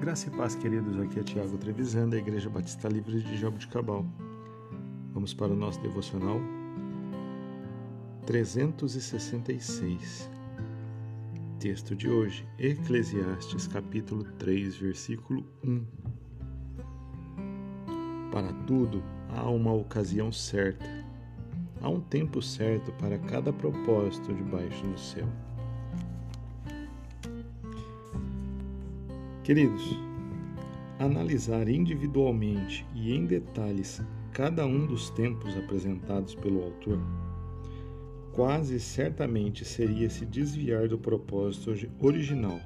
Graça e paz, queridos. Aqui é Tiago Trevisan, da Igreja Batista Livre de Jobo de Cabal. Vamos para o nosso devocional 366. Texto de hoje, Eclesiastes, capítulo 3, versículo 1. Para tudo há uma ocasião certa, há um tempo certo para cada propósito debaixo do céu. Queridos, analisar individualmente e em detalhes cada um dos tempos apresentados pelo autor quase certamente seria se desviar do propósito original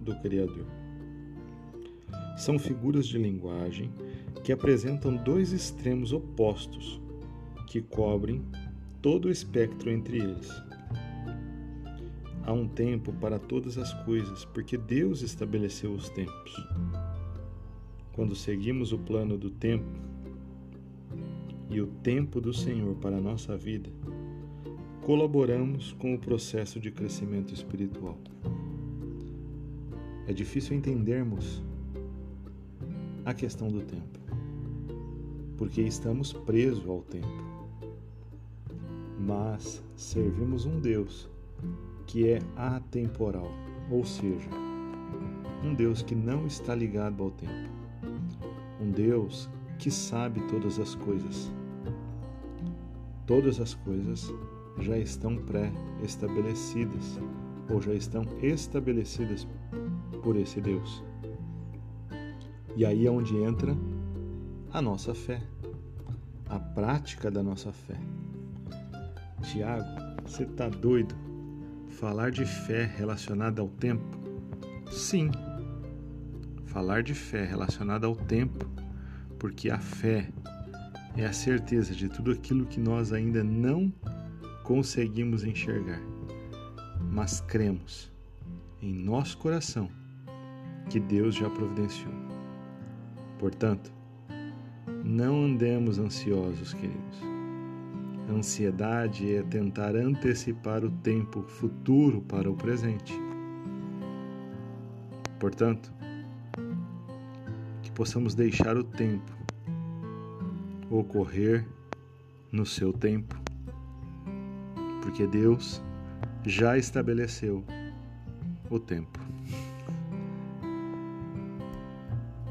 do Criador. São figuras de linguagem que apresentam dois extremos opostos que cobrem todo o espectro entre eles. Há um tempo para todas as coisas, porque Deus estabeleceu os tempos. Quando seguimos o plano do tempo e o tempo do Senhor para a nossa vida, colaboramos com o processo de crescimento espiritual. É difícil entendermos a questão do tempo, porque estamos presos ao tempo. Mas servimos um Deus que é atemporal, ou seja, um Deus que não está ligado ao tempo, um Deus que sabe todas as coisas. Todas as coisas já estão pré-estabelecidas ou já estão estabelecidas por esse Deus. E aí é onde entra a nossa fé, a prática da nossa fé. Tiago, você está doido? Falar de fé relacionada ao tempo? Sim. Falar de fé relacionada ao tempo, porque a fé é a certeza de tudo aquilo que nós ainda não conseguimos enxergar, mas cremos em nosso coração que Deus já providenciou. Portanto, não andemos ansiosos, queridos ansiedade é tentar antecipar o tempo futuro para o presente. Portanto, que possamos deixar o tempo ocorrer no seu tempo, porque Deus já estabeleceu o tempo.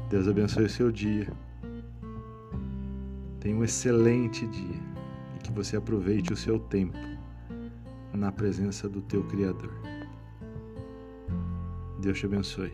Deus abençoe o seu dia. Tenha um excelente dia que você aproveite o seu tempo na presença do teu Criador. Deus te abençoe.